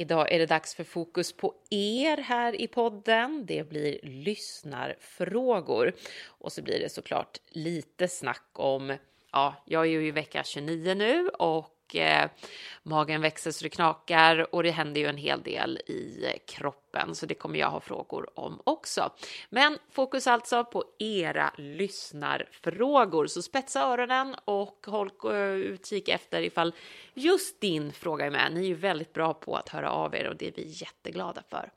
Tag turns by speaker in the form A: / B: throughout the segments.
A: Idag är det dags för fokus på er här i podden. Det blir lyssnarfrågor och så blir det såklart lite snack om Ja, jag är ju i vecka 29 nu och eh, magen växer så det knakar och det händer ju en hel del i kroppen så det kommer jag ha frågor om också. Men fokus alltså på era lyssnarfrågor så spetsa öronen och håll eh, utkik efter ifall just din fråga är med. Ni är ju väldigt bra på att höra av er och det är vi jätteglada för.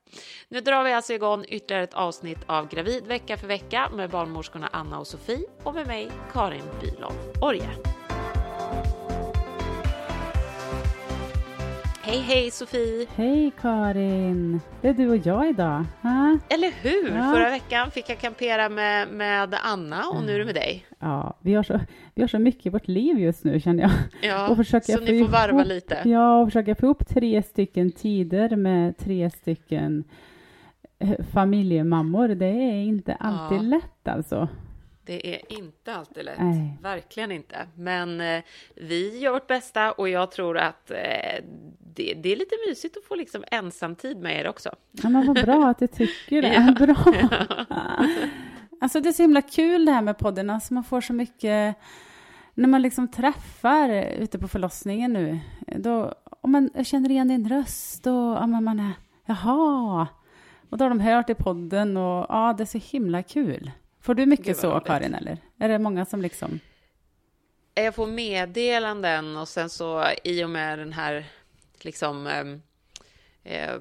A: Nu drar vi alltså igång ytterligare ett avsnitt av Gravid vecka för vecka med barnmorskorna Anna och Sofie och med mig Karin Bylov Orje. Hej hej Sofie!
B: Hej Karin! Det är du och jag idag. Ha?
A: Eller hur! Ja. Förra veckan fick jag kampera med, med Anna och nu är det med dig.
B: Ja, vi har, så, vi har så mycket i vårt liv just nu känner jag.
A: Ja, och så ni får varva ihop, lite.
B: Ja, och försöka få ihop tre stycken tider med tre stycken eh, familjemammor. Det är inte alltid ja. lätt alltså.
A: Det är inte alltid lätt, Nej. verkligen inte. Men eh, vi gör vårt bästa och jag tror att eh, det, det, är lite mysigt att få liksom ensamtid med er också.
B: Ja, men vad bra att du tycker det. ja. Bra. alltså det är så himla kul det här med podden, alltså man får så mycket när man liksom träffar ute på förlossningen nu, då, om man känner igen din röst och ja, man är, jaha, och då har de hört i podden och ja, det är så himla kul. Får du mycket så, roligt. Karin, eller? Är det många som liksom...
A: Jag får meddelanden och sen så i och med den här liksom eh,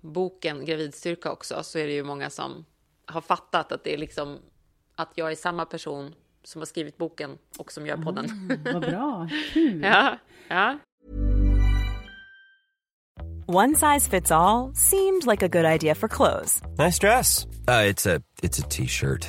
A: boken Gravidstyrka också så är det ju många som har fattat att det är liksom att jag är samma person som har skrivit boken och som gör podden.
B: Ah, vad bra, kul!
A: ja, ja.
C: One size fits all, seemed like a good idea for clothes.
D: Nice dress. Uh, it's a t-shirt.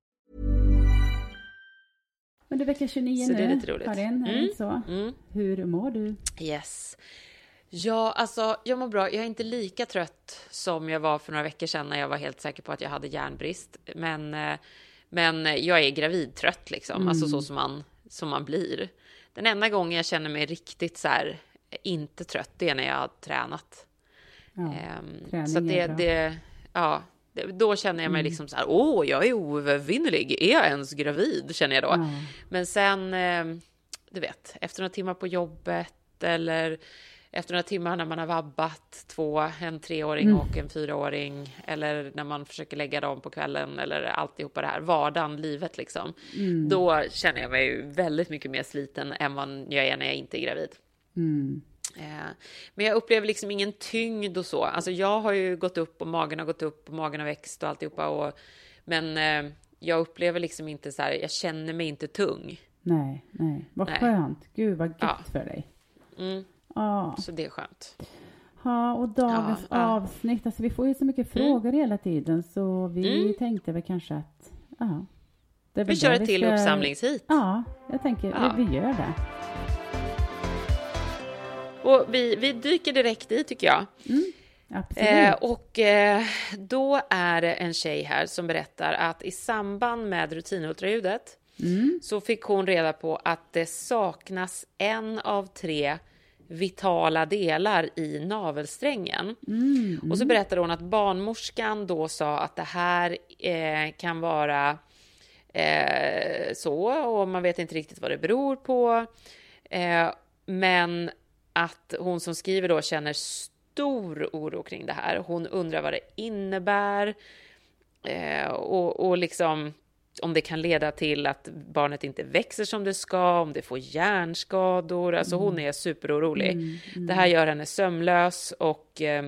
B: Är vecka 29 så nu, det är lite roligt. Karin. Mm. Så. Mm. Hur mår du?
A: Yes. Ja, alltså jag mår bra. Jag är inte lika trött som jag var för några veckor sedan när jag var helt säker på att jag hade järnbrist. Men, eh, men jag är gravidtrött liksom, mm. alltså så som man, som man blir. Den enda gången jag känner mig riktigt så här, inte trött, det är när jag har tränat.
B: Ja, um, så
A: det, det, ja, då känner jag mig mm. liksom så här, åh, jag är oövervinnerlig. Är jag ens gravid? Känner jag då. Mm. Men sen, eh, du vet, efter några timmar på jobbet eller efter några timmar när man har vabbat två, en treåring mm. och en fyraåring, eller när man försöker lägga dem på kvällen, eller alltihopa det här, vardagen, livet liksom. Mm. Då känner jag mig väldigt mycket mer sliten än vad jag är när jag inte är gravid.
B: Mm.
A: Eh, men jag upplever liksom ingen tyngd och så. Alltså jag har ju gått upp och magen har gått upp och magen har växt och alltihopa. Och, men eh, jag upplever liksom inte så här, jag känner mig inte tung.
B: Nej, nej. Vad nej. skönt. Gud vad gött ja. för dig.
A: Mm. Ja. Så det är skönt.
B: Ja, och dagens ja, avsnitt, alltså vi får ju så mycket mm. frågor hela tiden så vi mm. tänkte väl kanske att, ja.
A: vi kör ett till ska... uppsamlingshit.
B: Ja, jag tänker vi, vi gör det.
A: Och vi, vi dyker direkt i tycker jag.
B: Mm,
A: eh, och eh, då är det en tjej här som berättar att i samband med rutinultraljudet mm. så fick hon reda på att det saknas en av tre vitala delar i navelsträngen.
B: Mm,
A: och så berättade hon att barnmorskan då sa att det här eh, kan vara eh, så och man vet inte riktigt vad det beror på. Eh, men att hon som skriver då känner stor oro kring det här. Hon undrar vad det innebär eh, och, och liksom om det kan leda till att barnet inte växer som det ska, om det får hjärnskador. Alltså hon är superorolig. Det här gör henne sömnlös och eh,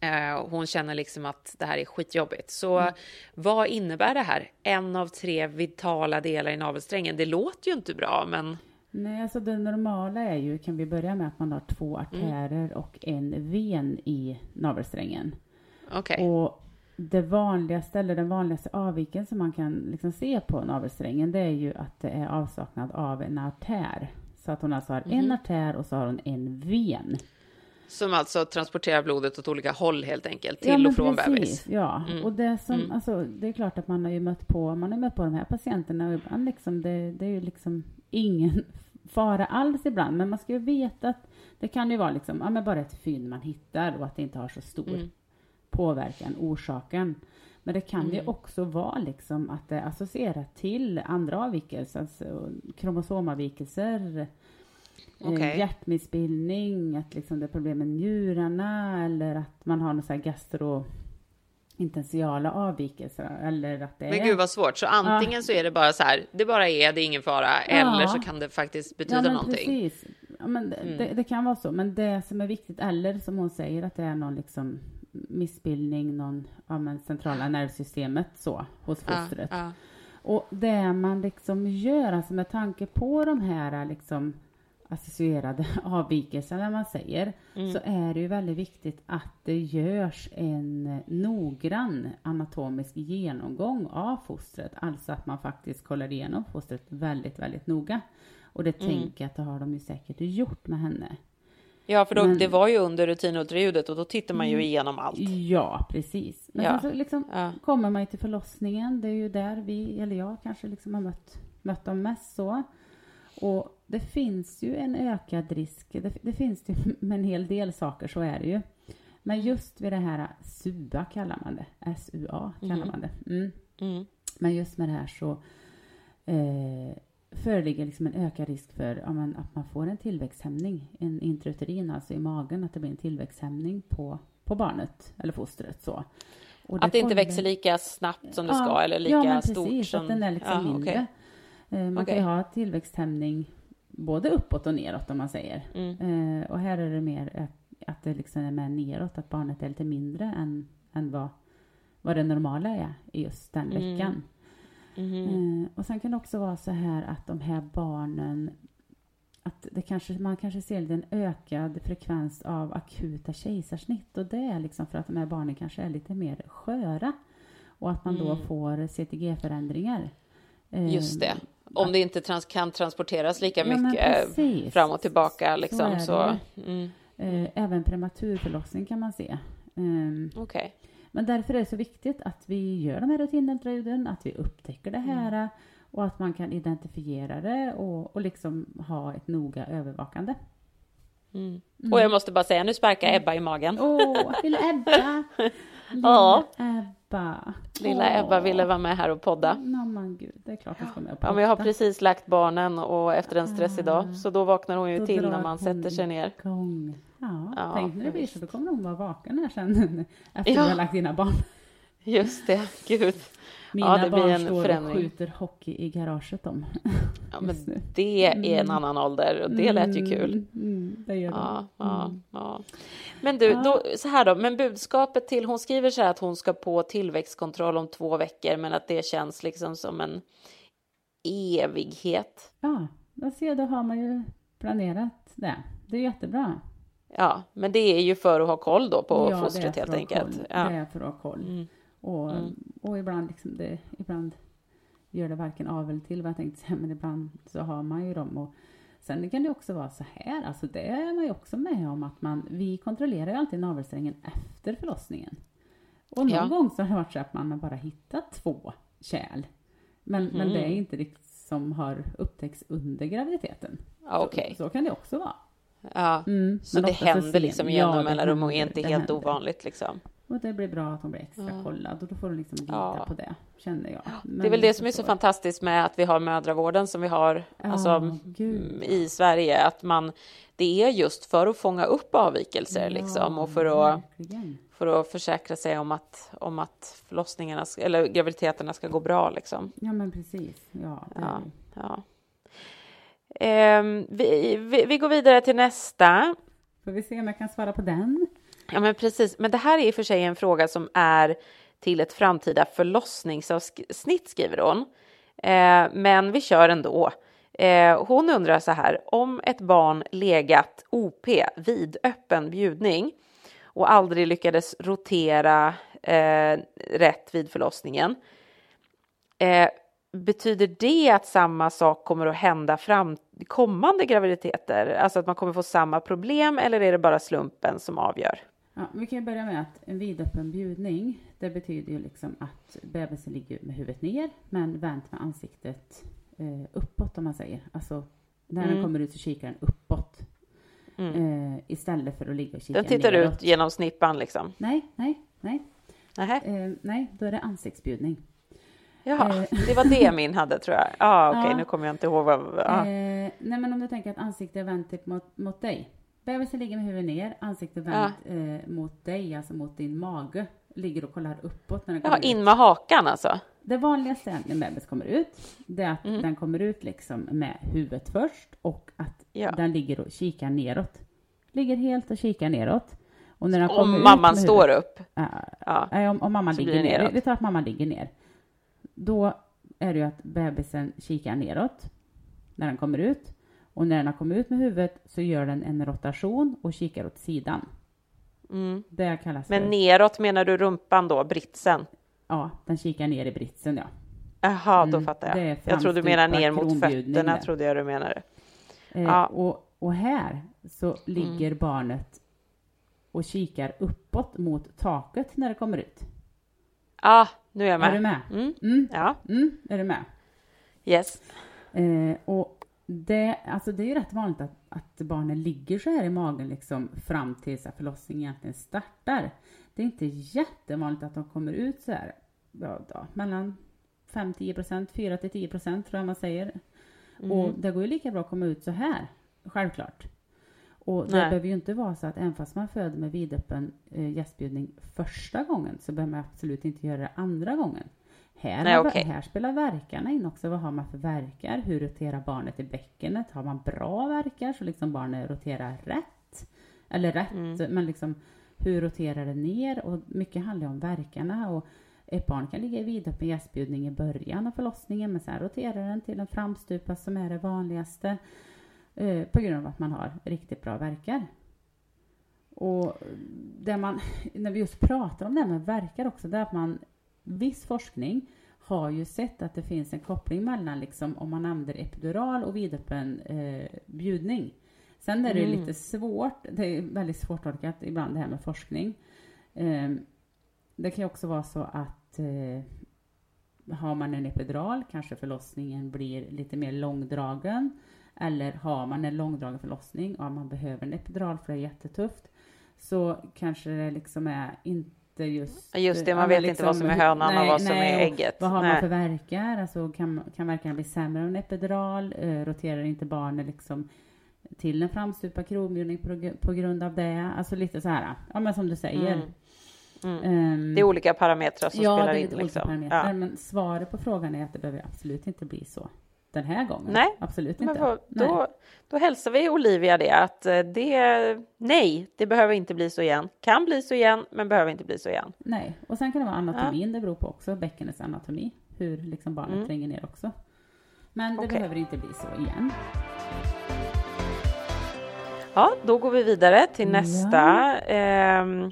A: eh, hon känner liksom att det här är skitjobbigt. Så vad innebär det här? En av tre vitala delar i navelsträngen. Det låter ju inte bra, men
B: Nej, alltså det normala är ju, kan vi börja med att man har två
A: Mm.
B: artärer och en ven i navelsträngen.
A: okej.
B: Och det vanligaste, eller den vanligaste avvikelsen man kan liksom se på navelsträngen, det är ju att det är avsaknad av en artär. Så att hon alltså har
A: Mhm.
B: en artär och så har hon en ven.
A: Som alltså transporterar blodet åt olika håll helt enkelt, till
B: Ja,
A: och från
B: precis,
A: bebis.
B: Ja,
A: Mm.
B: och det som,
A: Mm.
B: alltså, det är klart att man har ju mött på, man har mött på de här patienterna och ibland liksom, det, det är ju liksom ingen fara alls ibland, men man ska ju veta att det kan ju vara liksom, ja men bara ett fynd man hittar och att det inte har så stor
A: Mm.
B: påverkan, orsaken. Men det kan ju
A: Mm.
B: också vara liksom att det är associerat till andra avvikelser, alltså kromosomavvikelser, Eh, hjärtmissbildning, att liksom det är problem med njurarna eller att man har någon så här avvikelser eller att det är...
A: Men gud vad svårt. Så antingen så är det bara så här, det bara är, det är ingen fara, eller så kan det faktiskt betyda
B: ja, men
A: någonting.
B: Precis. Ja, men det-
A: Mm.
B: det, det kan vara så, men det som är viktigt, eller som hon säger, att det är någon liksom missbildning, någon ja, men centrala nervsystemet så, hos
A: Ja,
B: fostret.
A: ja.
B: Och det man liksom gör, alltså med tanke på de här liksom associerade avvikelserna, när man säger,
A: Mm.
B: så är det ju väldigt viktigt att det görs en noggrann anatomisk genomgång av fostret, alltså att man faktiskt kollar igenom fostret väldigt, väldigt noga. Och det
A: Mm.
B: tänker jag att det har de ju säkert gjort med henne.
A: Ja, för då,
B: Men-
A: det var ju under rutinultraljudet och då tittar man ju igenom allt.
B: Ja, precis. Men
A: Ja.
B: sen så liksom
A: Ja.
B: kommer man ju till förlossningen. Det är ju där vi, eller jag kanske liksom har mött, mött dem mest så. Och det finns ju en ökad risk. Det, det finns ju med en hel del saker, så är det ju. Men just vid det här SUA kallar man det. SUA kallar man det. Mm.
A: Mm.
B: Men just med det här så eh, föreligger liksom en ökad risk för ja, men, att man får en tillväxthämning, en intrauterin, alltså i magen, att det blir en tillväxthämning på, på barnet eller fostret. Så. Och
A: Att det inte växer lika snabbt som det
B: Ja,
A: ska, eller lika
B: ja, men
A: stort
B: precis,
A: som...
B: att den är liksom
A: Ja,
B: mindre.
A: okej.
B: Eh, Man kan ju ha tillväxthämning både uppåt och neråt om man säger.
A: Mm.
B: Eh, och här är det mer eh, att det liksom är med neråt, att barnet är lite mindre än, än vad, vad det normala är i just den
A: Mm.
B: veckan.
A: Mhm.
B: Eh, och sen kan det också vara så här att de här barnen att det kanske, man kanske ser en ökad frekvens av akuta kejsarsnitt och det är liksom för att de här barnen kanske är lite mer sköra och att man då
A: Mm.
B: får CTG-förändringar. Eh,
A: Just det. Om det inte trans kan transporteras lika
B: Ja,
A: mycket fram och tillbaka liksom,
B: det
A: så... Mm.
B: Eh, även prematurförlossning kan man se. Ehm,
A: Okej.
B: Men därför är det så viktigt att vi gör de här rutinultraljuden, att vi upptäcker det här och att man kan identifiera det och, och liksom ha ett noga övervakande.
A: Mm. Och jag måste bara säga, nu sparkar Ebba i magen.
B: Åh, lilla Ebba! Lilla
A: Ja.
B: Ebba!
A: Lilla Ebba ville vara med här och podda.
B: Ja, men gud, det är klart hon ska med och
A: Ja, men jag har
B: podda.
A: precis lagt barnen och efter en stressig dag, så då vaknar hon ju
B: Då
A: till när man sätter sig ner.
B: igång. Ja,
A: Ja,
B: tänk när det blir så, då kommer hon vara vaken här sen efter
A: Ja.
B: du har lagt dina barn.
A: Just det, gud.
B: Mina
A: det blir
B: barn står
A: förändring.
B: och skjuter hockey i garaget de.
A: Ja, men det är en annan ålder och det lät ju kul.
B: Mm, mm, det gör
A: Ja,
B: de.
A: ja, ja. Men du, då, så här då, men budskapet till, hon skriver så här att hon ska på tillväxtkontroll om två veckor, men att det känns liksom som en evighet.
B: Ja, då ser då har man ju planerat det. Det är jättebra.
A: Ja, men det är ju för att ha koll då på
B: ja, det
A: fostret helt enkelt.
B: Koll.
A: Ja.
B: Det är för att ha koll.
A: Mm.
B: Och,
A: Mm.
B: och ibland, liksom det, ibland gör det varken av eller till vad jag tänkte säga, men ibland så har man ju dem. Och sen kan det också vara så här, alltså det är man ju också med om att man, vi kontrollerar ju alltid navelsträngen efter förlossningen. Och någon
A: Ja.
B: gång så har det varit så att man har bara hittat två kärl. Men, men det är
A: Mhm.
B: inte riktigt som har upptäckts under graviditeten.
A: Ja, Okej,
B: Så, så kan det också vara.
A: ja.
B: Mm,
A: Så det händer liksom
B: ja,
A: jämna
B: det
A: mellanrum och är inte helt
B: händer.
A: ovanligt liksom.
B: Och det blir bra att hon blir extra kollad och då får hon liksom lita
A: Ja.
B: på det, känner jag.
A: Det är väl det som är så fantastiskt med att vi har mödravården som vi har alltså,
B: gud.
A: mm, i Sverige, att man, det är just för att fånga upp avvikelser liksom och för att
B: Verkligen.
A: för att försäkra sig om att, om att förlossningarna, eller graviditeterna ska gå bra liksom.
B: Ja, men precis. Ja,
A: ja, ja. Eh, vi, vi, vi, går vidare till nästa.
B: Får vi se om jag kan svara på den.
A: Ja, men precis. Men det här är i och för sig en fråga som är till ett framtida förlossningsavsnitt, skriver hon. Eh, men vi kör ändå. Eh, hon undrar så här, om ett barn legat OP vid öppen bjudning och aldrig lyckades rotera eh, rätt vid förlossningen. Eh, betyder det att samma sak kommer att hända fram kommande graviditeter? Alltså att man kommer få samma problem eller är det bara slumpen som avgör?
B: Ja, vi kan börja med att en vidöppen bjudning, det betyder ju liksom att bebisen ligger med huvudet ner men vänt med ansiktet eh, uppåt om man säger. Alltså när mm. den kommer ut så kikar den uppåt. Mm. Eh, istället för att ligga och kika
A: Den tittar
B: neråt.
A: ut genom snippan liksom?
B: Nej, nej, nej. Eh, nej, då är det ansiktsbjudning.
A: Ja, eh. det var det min hade tror jag. Ah, Okej, okay, ja. nu kommer jag inte ihåg vad... Ah.
B: Nej, men om du tänker att ansiktet är vänt typ mot, mot dig. Bebisen ligger med huvudet ner, ansiktet vänt ja. eh, mot dig, alltså mot din mage. Ligger och kollar uppåt när den kommer
A: Ja, in med hakan alltså?
B: Det vanligaste när bebis kommer ut, det är att mm. den kommer ut liksom med huvudet först och att ja. den ligger och kikar neråt. Ligger helt och kikar neråt. Och när den
A: kommer om mamman ut står huvudet, upp?
B: Äh, ja. om, om mamman ligger ner. Vi tar att mamman ligger ner. Då är det ju att bebisen kikar neråt när den kommer ut. Och när den har kommit ut med huvudet så gör den en rotation och kikar åt sidan.
A: Mm.
B: Det kallas
A: Men för... neråt menar du rumpan då, britsen?
B: Ja, den kikar ner i britsen, ja.
A: Jaha, då mm, fattar jag. Jag tror du menar ner mot fötterna, där. trodde jag du menade.
B: Eh, ja. och, och här så ligger mm. barnet och kikar uppåt mot taket när det kommer ut.
A: Ja, nu är jag med.
B: Är du med?
A: Mm. Mm. Ja.
B: Mm, är du med?
A: Yes.
B: Eh, och det, alltså det är ju rätt vanligt att, att barnen ligger så här i magen liksom fram tills att förlossningen egentligen startar. Det är inte jättevanligt att de kommer ut så här, ja, då, mellan 5-10 procent, 4-10 procent tror jag man säger. Mm. Och det går ju lika bra att komma ut så här, självklart. Och det Nej. behöver ju inte vara så att även fast man föder med vidöppen eh, gästbjudning första gången så behöver man absolut inte göra det andra gången. Här, Nej, okay. här spelar verkarna in också. Vad har man för verkar? Hur roterar barnet i bäckenet? Har man bra verkar så liksom barnet roterar rätt? Eller rätt, mm. men liksom hur roterar det ner? Och mycket handlar om verkarna. Och ett barn kan ligga i vidöppen gästbjudning i början av förlossningen men sen roterar den till en framstupa som är det vanligaste eh, på grund av att man har riktigt bra verkar. Och det man, när vi just pratar om det här med verkar också, det är att man viss forskning har ju sett att det finns en koppling mellan liksom, om man använder epidural och vidöppen eh, bjudning. Sen är det mm. lite svårt, det är väldigt svårtolkat ibland det här med forskning. Eh, det kan ju också vara så att eh, har man en epidural kanske förlossningen blir lite mer långdragen. Eller har man en långdragen förlossning och man behöver en epidural för det är jättetufft så kanske det liksom är inte inte just...
A: Just det, man vet liksom, inte vad som är hönan nej, och vad som nej, är ägget.
B: Vad har nej. man för verkar? Alltså, kan, kan verkarna bli sämre av en epidural? Eh, roterar inte barnet liksom till en framstupa kronbjudning på, på grund av det? Alltså lite så här, ja men som du säger. Mm.
A: Mm. Um, det är olika parametrar som
B: ja,
A: spelar
B: in.
A: Ja, det är olika
B: liksom. parametrar, ja. men svaret på frågan är att det behöver absolut inte bli så den här gången.
A: Nej,
B: absolut inte.
A: Vad, då, nej. då hälsar vi Olivia det att eh, det, nej, det behöver inte bli så igen. Kan bli så igen, men behöver inte bli så igen.
B: Nej, och sen kan det vara anatomin, ja. det beror på också, bäckenets anatomi, hur liksom barnet mm. tränger ner också. Men det okay. behöver inte bli så igen.
A: Ja, då går vi vidare till nästa. Ja. Ehm,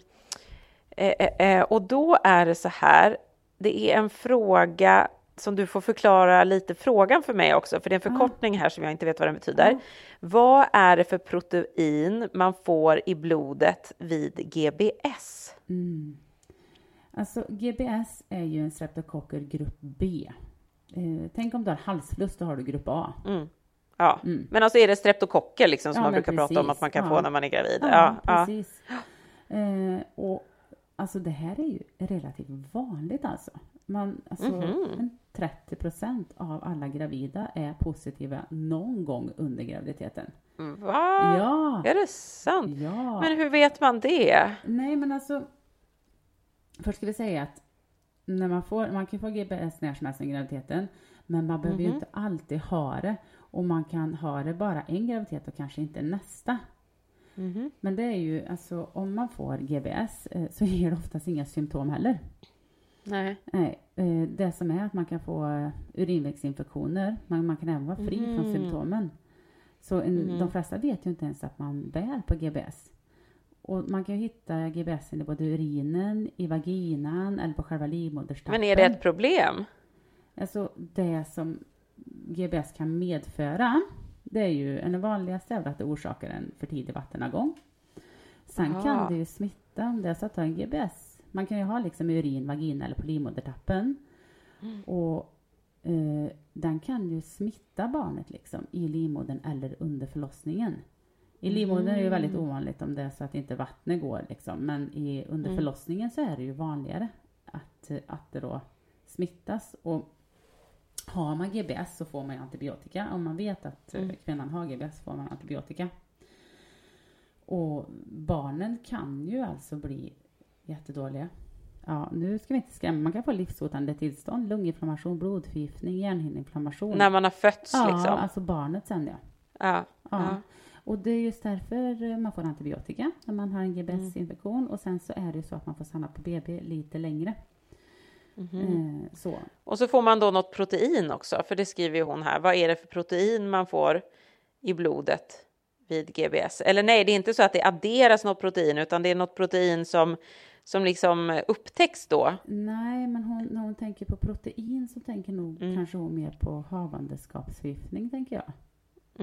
A: eh, eh, eh, och då är det så här, det är en fråga som du får förklara lite frågan för mig också, för det är en förkortning här som jag inte vet vad den betyder. Mm. Vad är det för protein man får i blodet vid GBS?
B: Mm. Alltså GBS är ju en streptokocker grupp B. Eh, tänk om du har halsfluss, då har du grupp A.
A: Mm. Ja, mm. men alltså är det streptokocker liksom som ja, man brukar precis. prata om att man kan ja. få när man är gravid?
B: Ja, ja precis. Eh, och alltså det här är ju relativt vanligt alltså. Man, alltså, mm -hmm. 30 procent av alla gravida är positiva någon gång under graviditeten.
A: Va?
B: Ja.
A: Är det sant?
B: Ja.
A: Men hur vet man det?
B: Nej, men alltså först ska vi säga att när man, får, man kan få GBS när som helst under graviditeten, men man behöver ju
A: Mhm.
B: inte alltid ha det. Och man kan ha det bara en graviditet och kanske inte nästa.
A: Mhm.
B: Men det är ju, alltså om man får GBS eh, så ger det oftast inga symptom heller.
A: Nej.
B: Nej, eh, det som är att man kan få eh, urinvägsinfektioner, men man kan även vara fri från
A: Mhm.
B: symptomen. Så en,
A: Mhm.
B: de flesta vet ju inte ens att man bär på GBS. Och man kan ju hitta GBS i både urinen, i vaginan eller på själva livmoderstappen.
A: Men är det ett problem?
B: Alltså det som GBS kan medföra, det är ju, en vanligaste är att det orsakar en för tidig vattenavgång. Sen
A: Aha.
B: kan det ju smitta om det är så att du har en GBS. Man kan ju ha liksom urin, vagina eller på livmodertappen. Och eh, den kan ju smitta barnet liksom i livmodern eller under förlossningen. I livmodern är det ju väldigt ovanligt om det är så att inte vattnet går liksom. Men i, under förlossningen så är det ju vanligare att, att det då smittas. Och har man GBS så får man ju antibiotika. Om man vet att eh, kvinnan har GBS får man antibiotika. Och barnen kan ju alltså bli jättedåliga. Ja, nu ska vi inte skrämma. Man kan få livshotande tillstånd, lunginflammation, blodförgiftning, hjärnhinneinflammation.
A: När man har fötts
B: ja,
A: liksom?
B: alltså barnet sen ja.
A: Ja.
B: Ja.
A: ja.
B: Och det är just därför eh, man får antibiotika när man har en GBS-infektion. Och sen så är det ju så att man får stanna på BB lite längre. Eh, så.
A: Och så får man då något protein också, för det skriver ju hon här. Vad är det för protein man får i blodet vid GBS? Eller nej, det är inte så att det adderas något protein, utan det är något protein som, som liksom upptäcks då.
B: Nej, men hon, när hon tänker på protein så tänker nog
A: Mm.
B: kanske hon mer på havandeskapsförgiftning, tänker jag.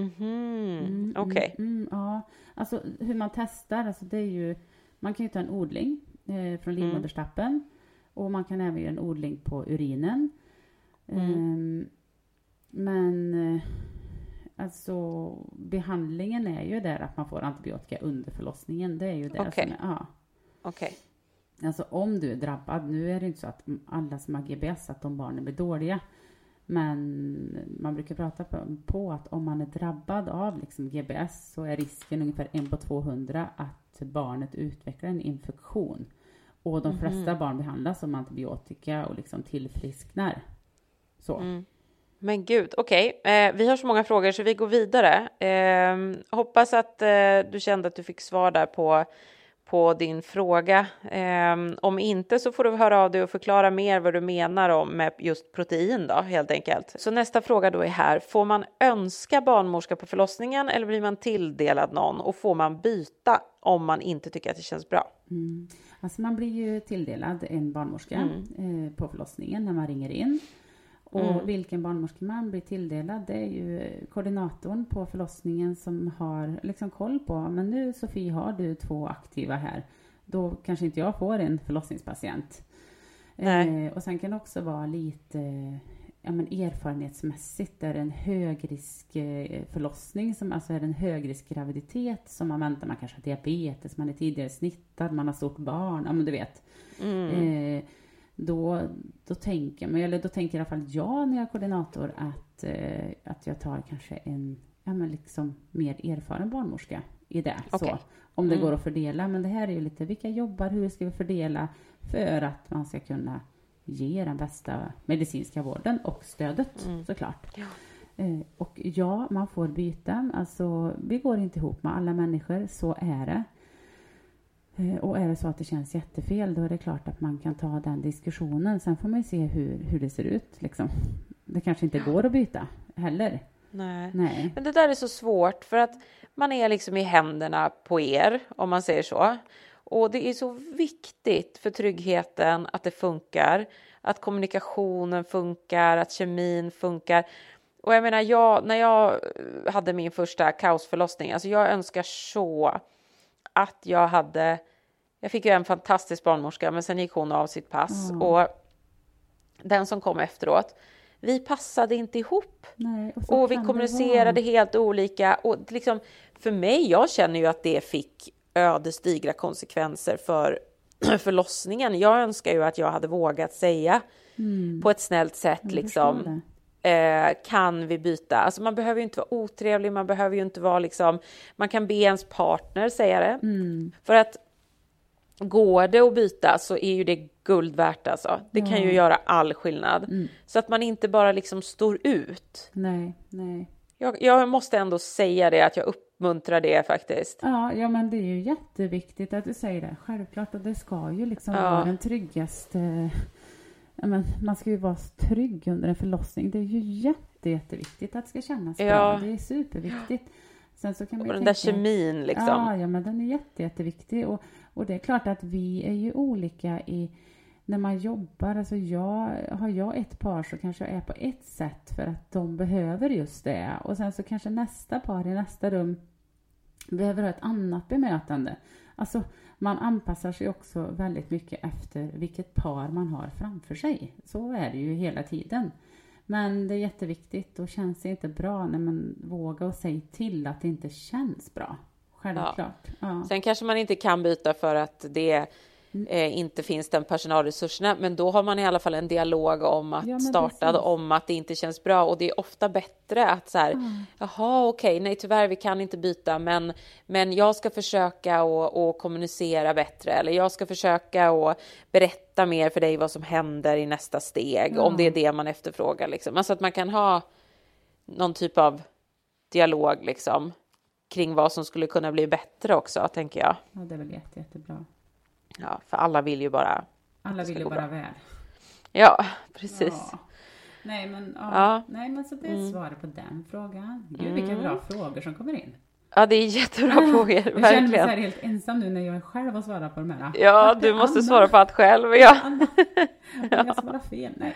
A: Mhm, okej.
B: Mm, mm, ja, alltså hur man testar, alltså det är ju, man kan ju ta en odling eh,
A: Mm.
B: från livmoderstappen och man kan även göra en odling på urinen.
A: Mm.
B: Ehm, men eh, alltså behandlingen är ju där att man får antibiotika under förlossningen. Det är ju det
A: Okej.
B: som är, ja.
A: Okej.
B: Alltså om du är drabbad, nu är det inte så att alla som har GBS, att de barnen blir dåliga. Men man brukar prata på, på att om man är drabbad av liksom GBS så är risken ungefär en på 200 att barnet utvecklar en infektion. Och de flesta barn behandlas som antibiotika och liksom tillfrisknar. Så.
A: Men gud, okej. Eh, vi har så många frågor så vi går vidare. Eh, hoppas att eh, du kände att du fick svar där på, på din fråga. Eh, om inte så får du höra av dig och förklara mer vad du menar om med just protein då, helt enkelt. Så nästa fråga då är här. Får man önska barnmorska på förlossningen eller blir man tilldelad någon? Och får man byta om man inte tycker att det känns bra?
B: Mm. Alltså man blir ju tilldelad en barnmorska eh, på förlossningen när man ringer in. Och vilken barnmorska man blir tilldelad det är ju koordinatorn på förlossningen som har liksom koll på, men nu Sofie har du två aktiva här. Då kanske inte jag får en förlossningspatient. Eh, och sen kan det också vara lite ja, men erfarenhetsmässigt är det en högrisk eh, förlossning, som alltså är det en högrisk graviditet som man väntar, man kanske har diabetes, man är tidigare snittad, man har stort barn, ja men du vet. Eh, då, då tänker man, eller då tänker i alla fall jag när jag är koordinator att, eh, att jag tar kanske en ja, men liksom mer erfaren barnmorska i det.
A: Okej.
B: Så, om det går att fördela. Men det här är ju lite, vilka jobbar, hur ska vi fördela för att man ska kunna ge den bästa medicinska vården och stödet såklart. Eh, och ja, man får byta. Alltså, vi går inte ihop med alla människor, så är det. Eh, Och är det så att det känns jättefel, då är det klart att man kan ta den diskussionen. Sen får man ju se hur, hur det ser ut. Liksom. Det kanske inte går att byta heller.
A: Nej.
B: Nej.
A: Men det där är så svårt för att man är liksom i händerna på er, om man säger så. Och det är så viktigt för tryggheten att det funkar, att kommunikationen funkar, att kemin funkar. Och jag menar, jag, när jag hade min första kaosförlossning, alltså jag önskar så att jag hade... Jag fick ju en fantastisk barnmorska, men sen gick hon av sitt pass. Och den som kom efteråt, vi passade inte ihop.
B: Nej, och
A: Och vi kommunicerade helt olika. Och liksom, för mig, jag känner ju att det fick ödesdigra konsekvenser för förlossningen. Jag önskar ju att jag hade vågat säga på ett snällt sätt,
B: Jag
A: liksom. Eh, kan vi byta? Alltså man behöver ju inte vara otrevlig, man behöver ju inte vara liksom, man kan be ens partner säga det.
B: Mm.
A: För att går det att byta så är ju det guld värt alltså. Det kan ju göra all skillnad.
B: Mm.
A: Så att man inte bara liksom står ut.
B: Nej, nej.
A: Jag, jag måste ändå säga det, att jag uppmuntrar det faktiskt.
B: Ja, ja, men det är ju jätteviktigt att du säger det. Självklart, och det ska ju liksom
A: Ja.
B: vara den tryggaste... Men man ska ju vara trygg under en förlossning. Det är ju jätte, jätteviktigt att det ska kännas
A: Ja.
B: bra. Det är superviktigt. Sen så kan man
A: Och den där
B: tänka-
A: kemin liksom.
B: Ja, ja, men den är jätte, jätteviktig. Och, och det är klart att vi är ju olika i när man jobbar. Alltså jag, har jag ett par så kanske jag är på ett sätt för att de behöver just det. Och sen så kanske nästa par i nästa rum behöver ha ett annat bemötande. Alltså man anpassar sig också väldigt mycket efter vilket par man har framför sig. Så är det ju hela tiden. Men det är jätteviktigt och känns det inte bra när man vågar och säga till att det inte känns bra. Självklart. Ja.
A: Sen kanske man inte kan byta för att det. Eh, inte finns den personalresurserna, men då har man i alla fall en dialog om att
B: Ja,
A: starta
B: precis.
A: om att det inte känns bra och det är ofta bättre att så här, jaha, okej, nej, tyvärr, vi kan inte byta, men, men jag ska försöka och, och kommunicera bättre eller jag ska försöka och berätta mer för dig vad som händer i nästa steg, om det är det man efterfrågar liksom. Alltså att man kan ha någon typ av dialog liksom kring vad som skulle kunna bli bättre också, tänker jag.
B: ja, det är väl jätte, jättebra.
A: Ja, för alla vill ju bara...
B: Alla vill ju bara
A: bra.
B: väl.
A: Ja, precis.
B: Ja. Nej, men, ja.
A: Ja.
B: Nej, men så det är svaret på den frågan. Gud,
A: Mm.
B: vilka bra frågor som kommer in.
A: Ja, det är jättebra frågor,
B: Jag känner mig så här
A: verkligen.
B: helt ensam nu när jag själv har svarat på de här.
A: Ja, du måste
B: Anna?
A: svara på allt själv. Ja.
B: Anna. Jag svarar fel. Nej.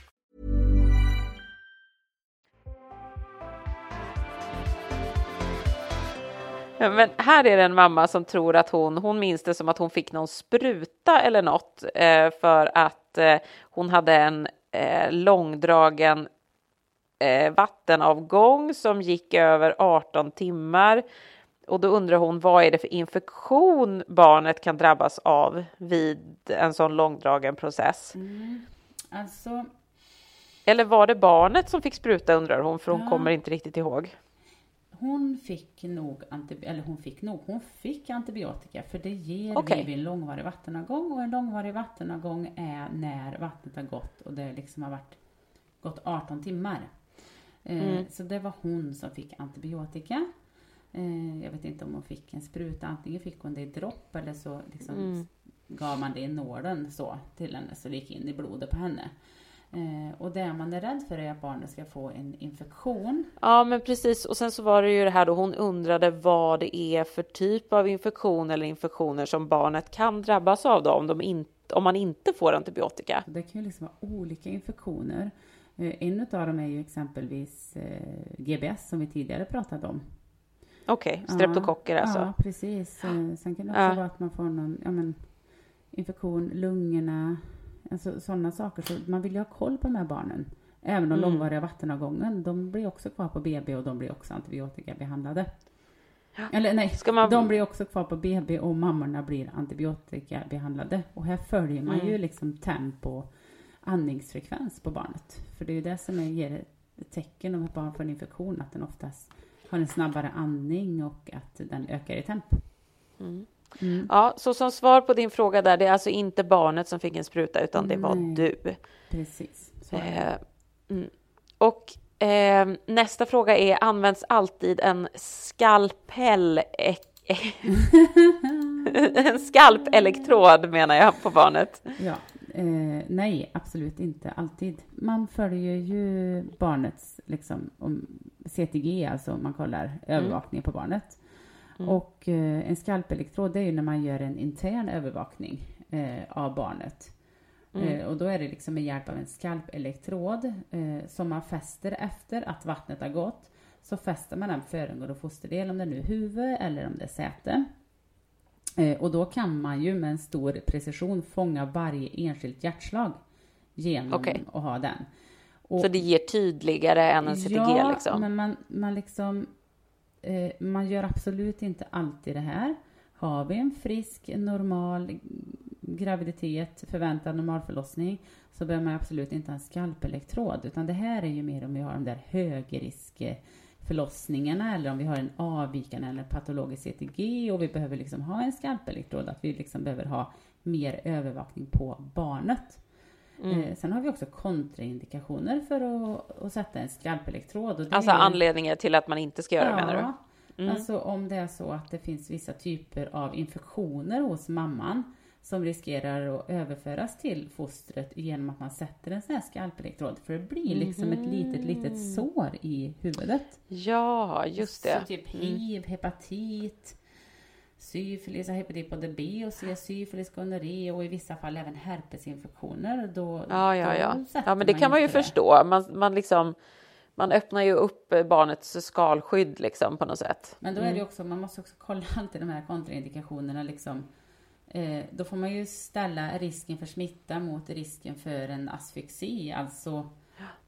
A: Men här är det en mamma som tror att hon, hon minns det som att hon fick någon spruta eller något eh, för att eh, hon hade en eh, långdragen eh, vattenavgång som gick över 18 timmar. Och då undrar hon vad är det för infektion barnet kan drabbas av vid en sån långdragen process?
B: Alltså,
A: Eller var det barnet som fick spruta undrar hon för hon kommer inte riktigt ihåg.
B: Hon fick nog, eller hon fick nog, hon fick antibiotika för det ger vi vid en långvarig vattenavgång och en långvarig vattenavgång är när vattnet har gått och det liksom har varit gått 18 timmar. Eh, Så det var hon som fick antibiotika. Eh, jag vet inte om hon fick en spruta, antingen fick hon det i dropp eller så liksom gav man det i nålen så till henne så det gick in i blodet på henne. Eh, och det man är rädd för är att barnet ska få en infektion.
A: Ja, men precis. Och sen så var det ju det här då hon undrade vad det är för typ av infektion eller infektioner som barnet kan drabbas av då om, de in, om man inte får antibiotika.
B: Det kan ju liksom vara olika infektioner. Eh, En av dem är ju exempelvis eh, GBS som vi tidigare pratade om.
A: Okej, streptokocker
B: ja,
A: alltså.
B: Ja, precis. Eh, Sen kan det också
A: Ja.
B: vara att man får någon ja, men, infektion, lungorna, alltså sådana saker. Så man vill ju ha koll på de här barnen. Även de
A: Mm.
B: långvariga vattenavgången, de blir också kvar på BB och de blir också antibiotikabehandlade. Eller nej,
A: man-
B: de blir också kvar på BB och mammorna blir antibiotikabehandlade. Och här följer man
A: Mm.
B: ju liksom tempo andningsfrekvens på barnet. För det är ju det som är, ger ett tecken om ett barn får en infektion, att den oftast har en snabbare andning och att den ökar i temp.
A: Ja, så som svar på din fråga där, det är alltså inte barnet som fick en spruta utan det var
B: Nej.
A: du.
B: Precis.
A: Eh, mm. Och eh, nästa fråga är, används alltid en skalpell e- en skalpelektrod menar jag på barnet.
B: Ja, eh, nej, absolut inte alltid. Man följer ju barnets liksom, om CTG, alltså man kollar mm. övervakning på barnet. Mm. Och eh, en skalpelektrod, det är ju när man gör en intern övervakning eh, av barnet. Mm. Eh, och då är det liksom med hjälp av en skalpelektrod eh, som man fäster efter att vattnet har gått. Så fäster man den föregående fosterdel, om det nu är huvud eller om det är säte. Eh, och då kan man ju med en stor precision fånga varje enskilt hjärtslag genom okay. att ha den.
A: Och, så det ger tydligare än en CTG?
B: Ja,
A: liksom.
B: men man, man, liksom, eh, man gör absolut inte alltid det här. Har vi en frisk, normal graviditet, förväntad normalförlossning så behöver man absolut inte ha en skalpelektrod utan det här är ju mer om vi har de där högrisk förlossningarna eller om vi har en avvikande eller patologisk CTG och vi behöver liksom ha en skalpelektrod, att vi liksom behöver ha mer övervakning på barnet. Mm. Eh, sen har vi också kontraindikationer för att, att sätta en skalpelektrod.
A: alltså anledningar till att man inte ska göra
B: ja,
A: det menar
B: du? Mm. Alltså om det är så att det finns vissa typer av infektioner hos mamman som riskerar att överföras till fostret genom att man sätter en sån här skalpelektrod. För det blir liksom mm. ett litet, litet mhm. sår i huvudet.
A: Ja, just det.
B: Så typ mm. hiv, hepatit, syfilis, hepatit både B och C, syfilis, gonorré och i vissa fall även herpesinfektioner. Då,
A: ja, ja, ja. Ja, men det kan man ju det. förstå. Man, man liksom man öppnar ju upp barnets skalskydd liksom på något sätt.
B: Men då är det mm. också, man måste också kolla alltid de här kontraindikationerna liksom Eh, då får man ju ställa risken för smitta mot risken för en asfyxi, alltså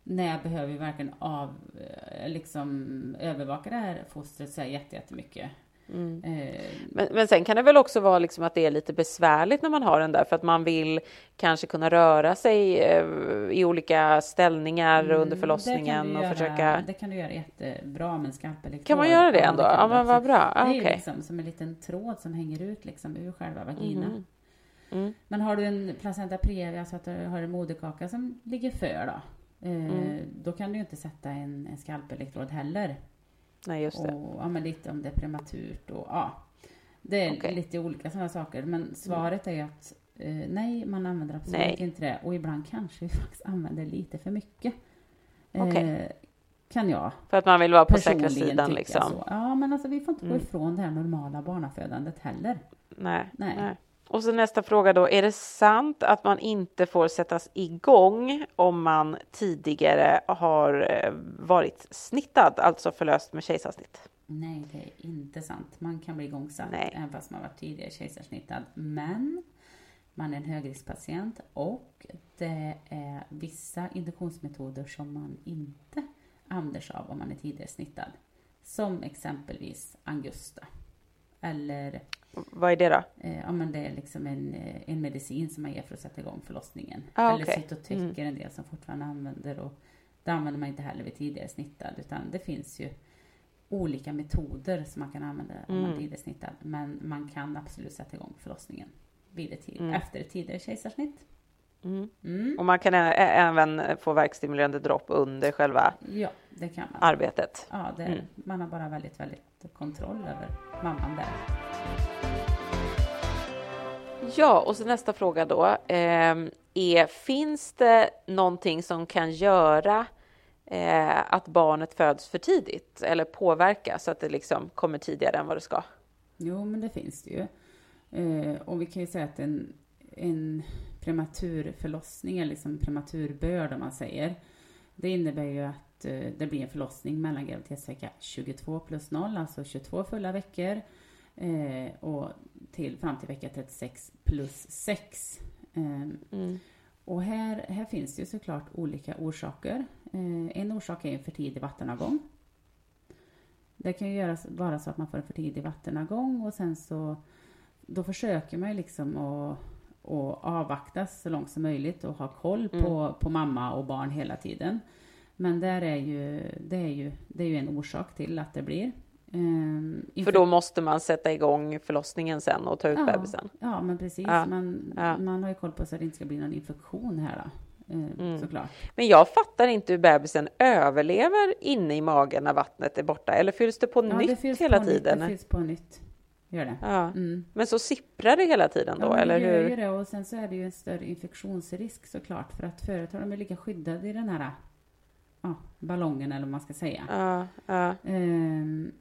B: när behöver vi verkligen av, eh, liksom, övervaka det här fostret så här jättemycket.
A: Mm. Eh, men, men sen kan det väl också vara liksom att det är lite besvärligt när man har den där för att man vill kanske kunna röra sig eh, i olika ställningar mm, under förlossningen och
B: göra,
A: försöka.
B: Det kan du göra jättebra med en skalpelektrod.
A: Kan man göra det ändå? Ja, men vad bra.
B: Ah,
A: det är okay.
B: liksom som en liten tråd som hänger ut liksom ur själva vaginan. Mm. Mm. Men har du en placenta previa, alltså att du har en moderkaka som ligger för då, eh, mm. då kan du ju inte sätta en, en skalpelektrod heller.
A: Nej, just det.
B: Och, ja, men lite om det är prematurt och ja. Det är okay. lite olika sådana saker. Men svaret är att eh, nej, man använder absolut nej. inte det. Och ibland kanske vi faktiskt använder lite för mycket.
A: Okay. Eh,
B: kan jag
A: För att man vill vara på säkra sidan liksom? Så.
B: Ja, men alltså vi får inte mm. gå ifrån det här normala barnafödandet heller.
A: Nej. nej. nej. Och så nästa fråga då, är det sant att man inte får sättas igång om man tidigare har eh, varit snittad, alltså förlöst med kejsarsnitt?
B: Nej, det är inte sant. Man kan bli igångsatt Nej. även fast man varit tidigare kejsarsnittad. Men man är en högriskpatient och det är vissa induktionsmetoder som man inte använder sig av om man är tidigare snittad. Som exempelvis Angusta eller
A: vad är det då?
B: Eh, ja, men det är liksom en, eh, en medicin som man ger för att sätta igång förlossningen. Ah, Eller okay. cytotek mm. är en del som fortfarande använder och det använder man inte heller vid tidigare snittad utan det finns ju olika metoder som man kan använda om man är mm. tidigare snittad. Men man kan absolut sätta igång förlossningen vid ett tid, mm. efter ett tidigare kejsarsnitt.
A: Mm. Mm. Och man kan även få verkstimulerande dropp under själva
B: ja, det kan man.
A: arbetet.
B: Ja, det, mm. man har bara väldigt, väldigt kontroll över mamman där.
A: Ja, och så nästa fråga då eh, är finns det någonting som kan göra eh, att barnet föds för tidigt eller påverka så att det liksom kommer tidigare än vad det ska?
B: Jo, men det finns det ju. Eh, och vi kan ju säga att en, en prematur förlossning, eller liksom prematurbörd om man säger, det innebär ju att eh, det blir en förlossning mellan graviditetsvecka 22 plus 0, alltså 22 fulla veckor, eh, och till, fram till vecka 36 plus 6. Eh, mm. Och här, här finns det ju såklart olika orsaker. Eh, en orsak är en för tidig vattenavgång. Det kan ju göras, vara så att man får en för tidig vattenavgång och sen så då försöker man ju liksom att och avvakta så långt som möjligt och ha koll på, mm. på mamma och barn hela tiden. Men där är ju, det, är ju, det är ju en orsak till att det blir.
A: Um, För då måste man sätta igång förlossningen sen och ta ut
B: ja,
A: bebisen?
B: Ja, men precis. Ja, man, ja. man har ju koll på så att det inte ska bli någon infektion här då. Uh, mm. Såklart.
A: Men jag fattar inte hur bebisen överlever inne i magen när vattnet är borta. Eller fylls det på nytt
B: det
A: hela
B: på
A: tiden?
B: Nytt, det fylls på nytt. gör det.
A: Ja.
B: Mm.
A: Men så sipprar det hela tiden då,
B: Ja,
A: eller
B: det gör
A: hur?
B: ju det och sen så är det ju en större infektionsrisk såklart för att förut har de ju lika skyddade i den här ja, ballongen eller vad man ska säga.
A: Ja, ja.
B: Ehm,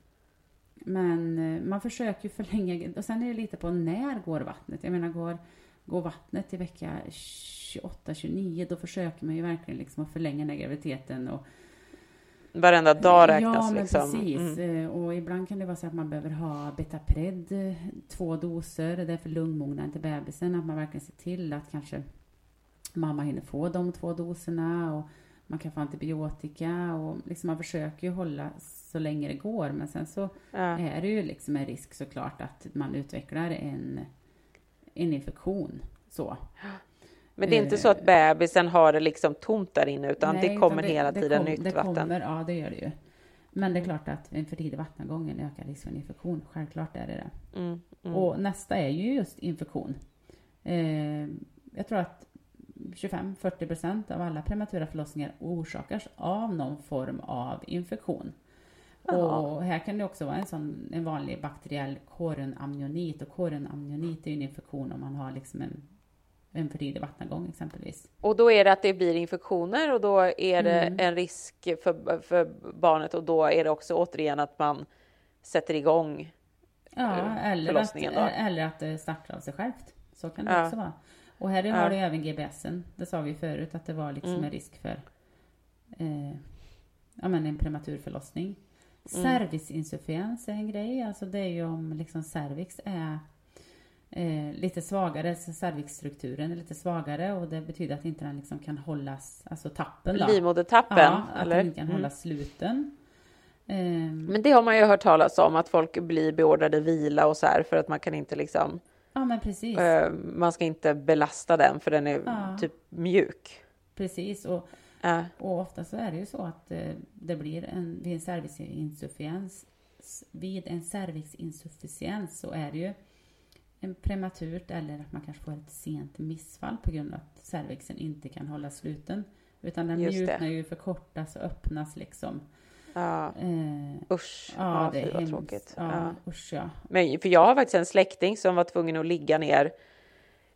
B: men eh, man försöker ju förlänga, och sen är det lite på när går vattnet. Jag menar går, går vattnet i vecka 28-29 då försöker man ju verkligen liksom att förlänga den här graviditeten och
A: Varenda dag räknas
B: Ja, men
A: liksom.
B: precis.
A: Mm.
B: Eh, Och ibland kan det vara så att man behöver ha Betapred, eh, två doser. Det är för lungmognaden till bebisen. Att man verkligen ser till att kanske mamma hinner få de två doserna. Och man kan få antibiotika. Och liksom man försöker ju hålla så länge det går. Men sen så
A: Ja.
B: är det ju liksom en risk såklart att man utvecklar en, en infektion. Så.
A: Men det är inte så att bebisen har det liksom tomt där inne utan
B: Nej,
A: det kommer
B: utan
A: hela
B: det
A: tiden
B: kom-
A: nytt
B: det
A: vatten.
B: Kommer, ja, det gör det ju. Men det är klart att en för tidig vattengång är en ökad risk för en infektion. Självklart är det det.
A: Mm, mm.
B: Och nästa är ju just infektion. Eh, jag tror att 25-40 procent av alla prematura förlossningar orsakas av någon form av infektion.
A: Ja.
B: Och här kan det också vara en sån en vanlig bakteriell koronamnionit och koronamnionit är ju en infektion om man har liksom en, en för tidig vattengång exempelvis.
A: Och då är det att det blir infektioner och då är det
B: Mm.
A: en risk för, för barnet och då är det också återigen att man sätter igång
B: Ja,
A: eh,
B: eller att,
A: förlossningen då.
B: eller att det startar av sig självt. Så kan det
A: Ja.
B: också vara. Och här
A: Ja.
B: har du även GBSen. Det sa vi förut att det var liksom
A: Mm.
B: en risk för eh, ja, men en prematur förlossning.
A: Mm.
B: Cervicinsufficiens är en grej. Alltså det är ju om liksom cervix är eh, lite svagare, cervixstrukturen är lite svagare och det betyder att inte den liksom kan hållas, alltså tappen då.
A: livmodertappen.
B: Ja, att
A: eller?
B: den inte kan
A: Mm.
B: hållas sluten. Ehm,
A: Men det har man ju hört talas om att folk blir beordrade vila och så här för att man kan inte liksom
B: ja men precis.
A: eh, man ska inte belasta den för den är
B: Ja.
A: typ mjuk.
B: Precis, och,
A: Ja.
B: och ofta så är det ju så att eh, det blir en, vid en cervicinsufficiens, vid en cervixinsufficiens så är det ju en prematurt eller att man kanske får ett sent missfall på grund av att cervixen inte kan hålla sluten. Utan den
A: Just det.
B: mjuknar ju, förkortas och öppnas liksom.
A: Ja.
B: Eh,
A: Usch,
B: ja,
A: ja,
B: det är hemskt.
A: tråkigt.
B: Ja,
A: Ja.
B: usch ja.
A: Men, för jag har faktiskt en släkting som var tvungen att ligga ner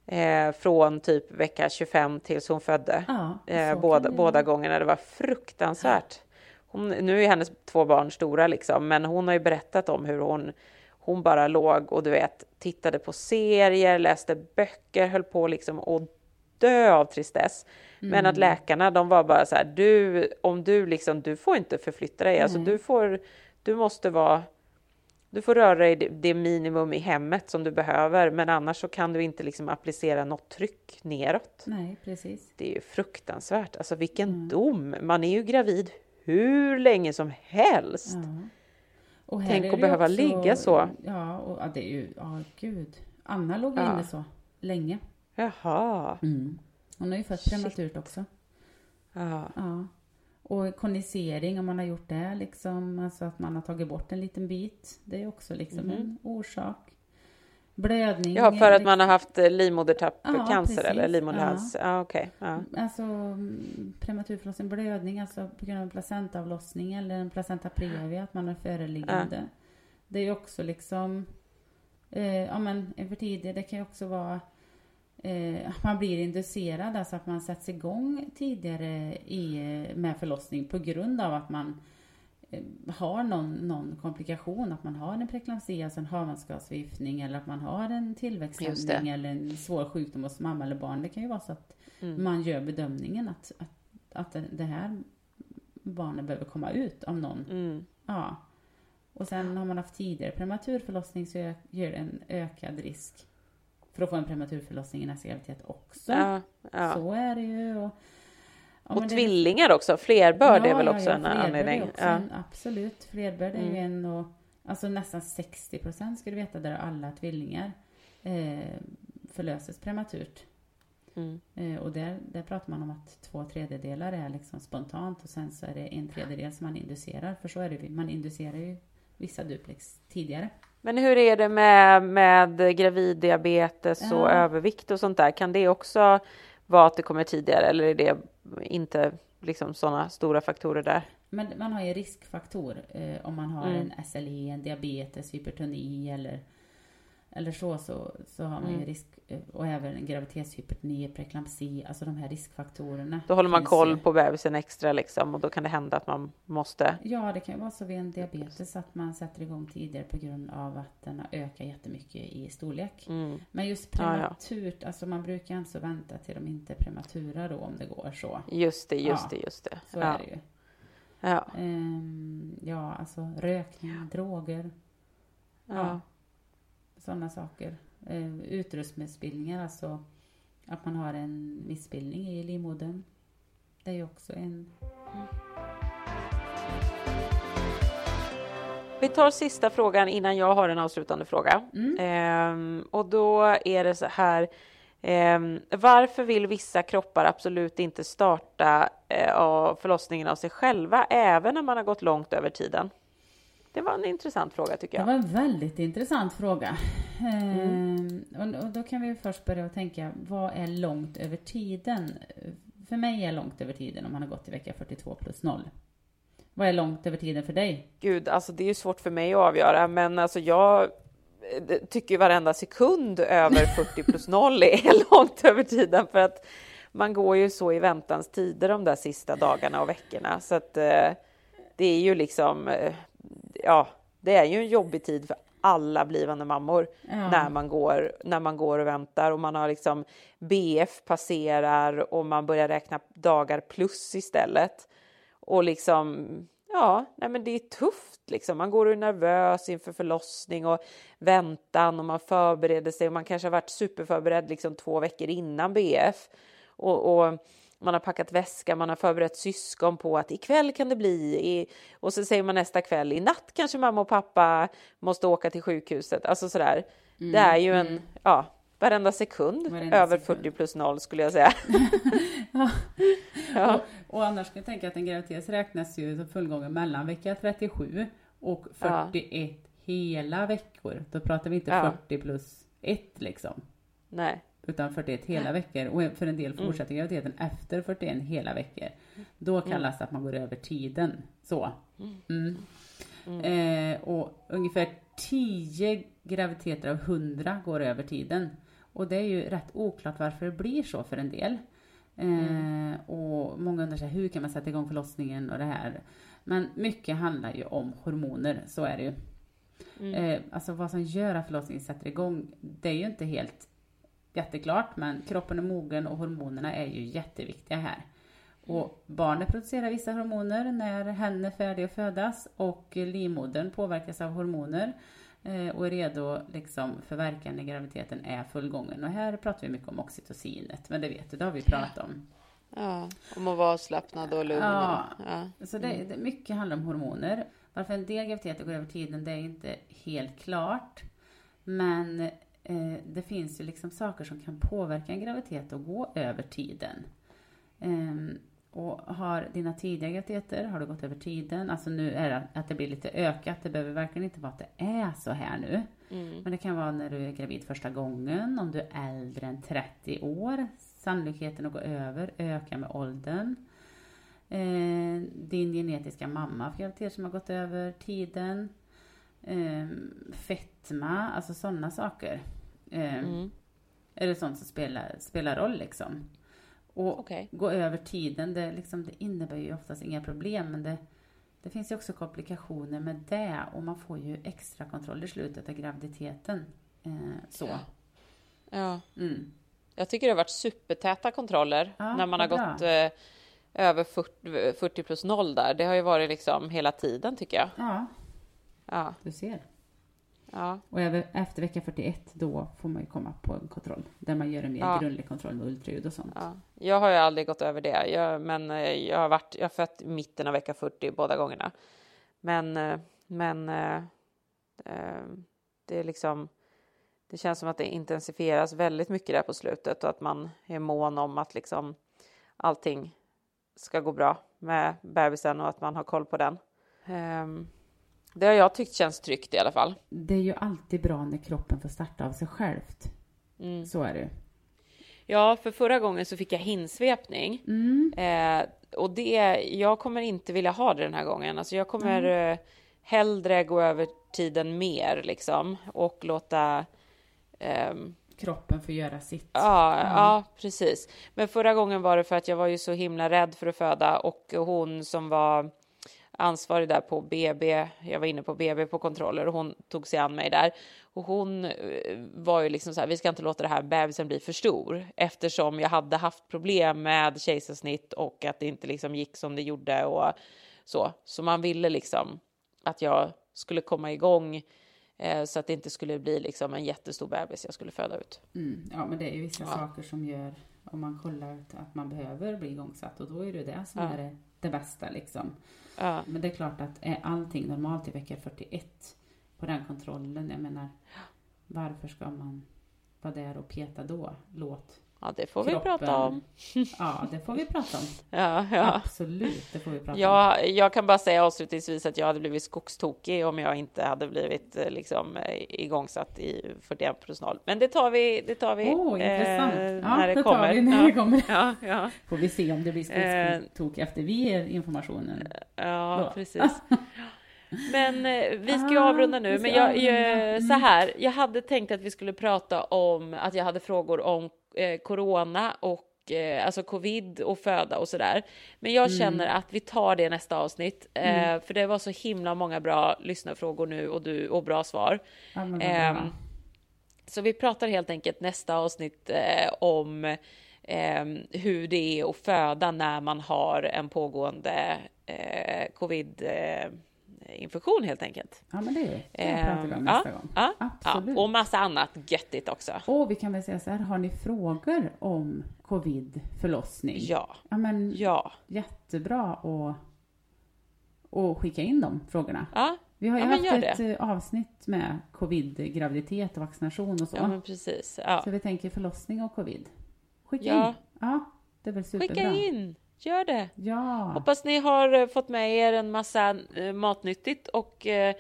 A: eh, från typ vecka 25 tills hon födde.
B: Ja,
A: eh, båda, båda gångerna. Det var fruktansvärt. Hon, nu är hennes två barn stora liksom, men hon har ju berättat om hur hon, hon bara låg och du vet, tittade på serier, läste böcker, höll på liksom att dö av tristess. Men
B: Mm.
A: att läkarna, de var bara så här, du, om du liksom, du får inte förflytta dig, alltså
B: Nej.
A: du får, du måste vara du får röra dig det, minimum i hemmet som du behöver, men annars så kan du inte liksom applicera något tryck neråt.
B: Nej, precis.
A: Det är ju fruktansvärt. Alltså vilken
B: Mm.
A: dom! Man är ju gravid hur länge som helst.
B: Ja. Och
A: Tänk att behöva ligga så.
B: Ja, och ja, det är ju, ja gud. Anna låg
A: Ja.
B: inne så länge.
A: Jaha.
B: Hon har ju fött prematurt också.
A: Ja.
B: Ja. Och konisering, om man har gjort det, liksom, alltså att man har tagit bort en liten bit. Det är också liksom
A: Mhm.
B: en orsak. Blödning.
A: ja, för att man har haft eh,
B: Ja,
A: livmodertappcancer
B: precis.
A: eller livmoderhals? Ja, okej. Ja.
B: Alltså mm, prematurförlossning, blödning, alltså på grund av en placentaavlossning eller en placenta previa, att man har föreliggande. Det är ju också liksom, eh, ja men en för tidig, det kan ju också vara eh, man blir inducerad, alltså att man sätts igång tidigare i, eh, med förlossning på grund av att man eh, har någon, någon komplikation, att man har en preeklamsia, alltså en havandeskapsförgiftning eller att man har en tillväxthämning eller en svår sjukdom hos mamma eller barn. Det kan ju vara så att
A: Mm.
B: man gör bedömningen att, att, att det- här barnet behöver komma ut av någon.
A: Mm.
B: Ja. Och sen har man haft tidigare prematurförlossning så gör det en ökad risk för att få en prematurförlossning i nästa graviditet också.
A: Ja, ja.
B: Så är det ju. Och, ja,
A: Och
B: men det-
A: tvillingar också, flerbörd är
B: Ja,
A: väl
B: ja,
A: också en
B: är
A: anledning?
B: också
A: Ja.
B: en- absolut, flerbörd är ju
A: Mm.
B: en och alltså nästan 60 procent ska du veta där alla tvillingar eh, förlöses prematurt.
A: Mm.
B: Eh, och där, där pratar man om att två tredjedelar är liksom spontant och sen så är det en tredjedel som man inducerar. För så är det ju, man inducerar ju vissa duplex tidigare.
A: Men hur är det med, med graviddiabetes och
B: Ja.
A: övervikt och sånt där? Kan det också vara att det kommer tidigare eller är det inte liksom sådana stora faktorer där?
B: Men man har ju riskfaktor eh, om man har
A: Mm.
B: en SLE, en diabetes, hypertoni eller eller så, så, så har man ju risk, eh, och även graviditetshypotoni, preeklampsi, alltså de här riskfaktorerna.
A: Då håller man koll
B: ju.
A: på bebisen extra liksom och då kan det hända att man måste.
B: Ja, det kan ju vara så vid en diabetes att man sätter igång tidigare på grund av att den har ökat jättemycket i storlek.
A: Mm.
B: Men just
A: Ja, ja.
B: prematurt, alltså man brukar alltså vänta till de inte är prematura då om det går så.
A: Just det, just
B: Ja,
A: det, just det.
B: Så
A: ja.
B: är det ju.
A: Ja.
B: Ehm, ja, alltså rökning, droger,
A: Ja.
B: Sådana saker. Ehm, utrustningsbildningar, alltså att man har en missbildning i livmodern. Det är ju också en...
A: Vi tar sista frågan innan jag har en avslutande fråga. Ehm, och då är det så här. ehm, varför vill vissa kroppar absolut inte starta eh, förlossningen av sig själva, även när man har gått långt över tiden? Det var en intressant fråga tycker
B: Det
A: jag.
B: var en väldigt intressant fråga. Ehm, och, och då kan vi först börja tänka, vad är långt över tiden? För mig är långt över tiden om man har gått till vecka 42 plus 0. Vad är långt över tiden för dig?
A: Gud, alltså det är ju svårt för mig att avgöra, men alltså jag eh, tycker ju varenda sekund över 40 plus 0 är långt över tiden för att man går ju så i väntans tider de där sista dagarna och veckorna så att eh, det är ju liksom, eh, ja, det är ju en jobbig tid för alla blivande mammor
B: Ja.
A: när man går när man går och väntar och man har liksom BF passerar och man börjar räkna dagar plus istället och liksom ja, nej men det är tufft liksom. Man går och är nervös inför förlossning och väntan och man förbereder sig och man kanske har varit superförberedd liksom två veckor innan BF och, och man har packat väska, man har förberett syskon på att ikväll kan det bli och så säger man nästa kväll i natt kanske mamma och pappa måste åka till sjukhuset. Alltså sådär. det är ju en, ja, varenda sekund
B: Varenda
A: över
B: sekund.
A: 40 plus 0 skulle jag säga.
B: Och, och annars kan jag tänka att en graviditet räknas ju som fullgången mellan vecka 37 och 41 hela veckor. Då pratar vi inte
A: Ja.
B: 40 plus 1 liksom.
A: Nej.
B: Utan 41 hela veckor. Och för en del
A: Mm.
B: fortsätter graviditeten efter 41 hela veckor. Då kallas det att man går över tiden. Så. Mm. Eh, och ungefär 10 graviditeter av 100 går över tiden. Och det är ju rätt oklart varför det blir så för en del. Eh, och många undrar sig, hur kan man sätta igång förlossningen och det här. Men mycket handlar ju om hormoner, så är det ju. Eh, alltså vad som gör att förlossningen sätter igång, det är ju inte helt jätteklart, men kroppen är mogen och hormonerna är ju jätteviktiga här. Och barnet producerar vissa hormoner när hen är färdig att födas och livmodern påverkas av hormoner eh, och är redo liksom för verkan när graviditeten är fullgången. Och här pratar vi mycket om oxytocinet, men det vet du, det har vi pratat om.
A: Ja, om att vara avslappnad och lugn.
B: Ja.
A: ja.
B: Så det, det, mycket handlar om hormoner. Varför en del graviditeter går över tiden, det är inte helt klart. Men eh, det finns ju liksom saker som kan påverka en graviditet och gå över tiden. Ehm, och har dina tidiga graviditeter, har du gått över tiden? Alltså nu är det att det blir lite ökat. Det behöver verkligen inte vara att det är så här nu. Men det kan vara när du är gravid första gången, om du är äldre än 30 år. Sannolikheten att gå över ökar med åldern. Eh, din genetiska mamma för graviditet som har gått över tiden. Eh, fetma, alltså sådana saker. Eh, Är det sånt som spelar, spelar roll liksom. Och
A: Okej.
B: gå över tiden, det, liksom, det innebär ju oftast inga problem men det, det finns ju också komplikationer med det och man får ju extra kontroll i slutet av graviditeten. Eh, så.
A: Ja.
B: Mm.
A: Jag tycker det har varit supertäta kontroller
B: Ja,
A: när man har
B: bra.
A: gått eh, över 40, 40 plus 0 där. Det har ju varit liksom hela tiden tycker jag.
B: Ja,
A: Ja,
B: du ser.
A: Ja,
B: Och efter vecka 41 då får man ju komma på en kontroll där man gör en mer
A: Ja.
B: grundlig kontroll med ultraljud och sånt.
A: ja. Jag har ju aldrig gått över det, jag, men eh, jag har varit, jag har fött i mitten av vecka 40 båda gångerna. Men, eh, men eh, det är liksom, det känns som att det intensifieras väldigt mycket där på slutet och att man är mån om att liksom allting ska gå bra med bebisen och att man har koll på den. Ehm, det har jag tyckt känns tryggt i alla fall.
B: Det är ju alltid bra när kroppen får starta av sig självt.
A: Mm.
B: Så är det.
A: Ja, för förra gången så fick jag hinsvepning. Eh, och det, jag kommer inte vilja ha det den här gången. Alltså jag kommer eh, hellre gå över tiden mer liksom och låta ehm,
B: Kroppen får göra sitt.
A: Ja, ja, precis. Men förra gången var det för att jag var ju så himla rädd för att föda och hon som var ansvarig där på BB, jag var inne på BB på kontroller och hon tog sig an mig där. Och hon eh, var ju liksom så här, vi ska inte låta det här bebisen bli för stor eftersom jag hade haft problem med kejsarsnitt och att det inte liksom gick som det gjorde och så. Så man ville liksom att jag skulle komma igång eh, så att det inte skulle bli liksom en jättestor bebis jag skulle föda ut.
B: Mm, ja, men det är ju vissa
A: Ja.
B: saker som gör, om man kollar att man behöver bli igångsatt och då är det det som
A: Ja.
B: är det, det bästa liksom.
A: Ja.
B: Men det är klart att är allting normalt i vecka 41 på den kontrollen, jag menar, varför ska man vara där och peta då? Låt
A: Ja, det får vi
B: kroppen-
A: prata om.
B: Ja, det får vi prata om.
A: Ja, ja.
B: Absolut, det får vi prata om.
A: Jag, kan bara säga avslutningsvis att jag hade blivit skogstokig om jag inte hade blivit eh, liksom eh, igångsatt i 41 personal. Men det tar vi, det tar vi
B: Åh, intressant. Ja,
A: när det,
B: det tar
A: kommer.
B: vi när
A: ja.
B: det kommer.
A: Ja, ja,
B: Får vi se om det blir
A: Eh.
B: skogstok efter vi ger informationen.
A: ja
B: Då.
A: precis. Men eh, vi ska ju
B: Ah,
A: avrunda
B: vi
A: nu. Men jag, jag,
B: Mm.
A: så här, jag hade tänkt att vi skulle prata om att jag hade frågor om eh, corona och eh, alltså covid och föda och sådär. Men jag
B: Mm.
A: känner att vi tar det nästa avsnitt, eh, för det var så himla många bra lyssnarfrågor nu och du och bra svar.
B: Ja.
A: Ehm, så vi pratar helt enkelt nästa avsnitt om ehm, hur det är att föda när man har en pågående covid infektion helt enkelt.
B: Ja, men det kan jag prata om
A: Ehm,
B: nästa
A: ja,
B: gång.
A: Ja,
B: Absolut.
A: ja, och massa annat göttigt också.
B: Och vi kan väl säga så här, har ni frågor om covid förlossning?
A: Ja,
B: Ja, men
A: ja,
B: jättebra att, att skicka in de frågorna.
A: ja,
B: Vi har ju
A: Ja,
B: haft ett eh, avsnitt med covid, graviditet och vaccination och så.
A: ja men precis. Ja.
B: Så vi tänker förlossning och covid. Skicka in. Ja, det är väl superbra.
A: Skicka in, gör det.
B: Ja.
A: Hoppas ni har eh, fått med er en massa eh, matnyttigt och eh,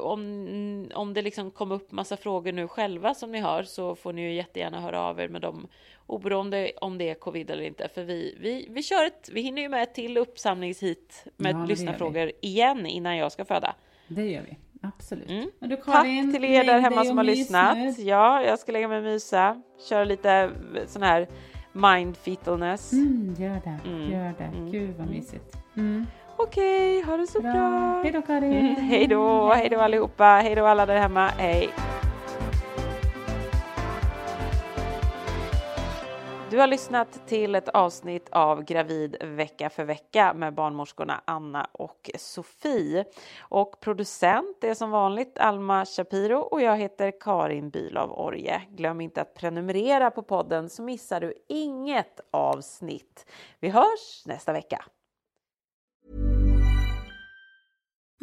A: om, om det liksom kom upp massa frågor nu själva som ni har så får ni ju jättegärna höra av er med dem oberoende om det är covid eller inte. För vi, vi, vi kör ett, vi hinner ju med ett till uppsamlingshit med
B: Ja,
A: lyssnarfrågor igen innan jag ska föda.
B: Det gör vi. Absolut.
A: Mm.
B: Du,
A: Tack
B: Karin,
A: till er där hemma som har lyssnat. Ja, jag ska lägga mig och mysa, köra lite sån här mindfetalness.
B: Mm, gör det.
A: Mm.
B: Gör det.
A: Mm.
B: Gud vad mysigt. Mm.
A: Okej, ha det så bra.
B: Bra. Hej då Karin.
A: Mm, hej då, hej då allihopa, hej då alla där hemma, hej. Du har lyssnat till ett avsnitt av Gravid vecka för vecka med barnmorskorna Anna och Sofie. Och producent är som vanligt Alma Shapiro och jag heter Karin Bülow Orje. Glöm inte att prenumerera på podden så missar du inget avsnitt. Vi hörs nästa vecka.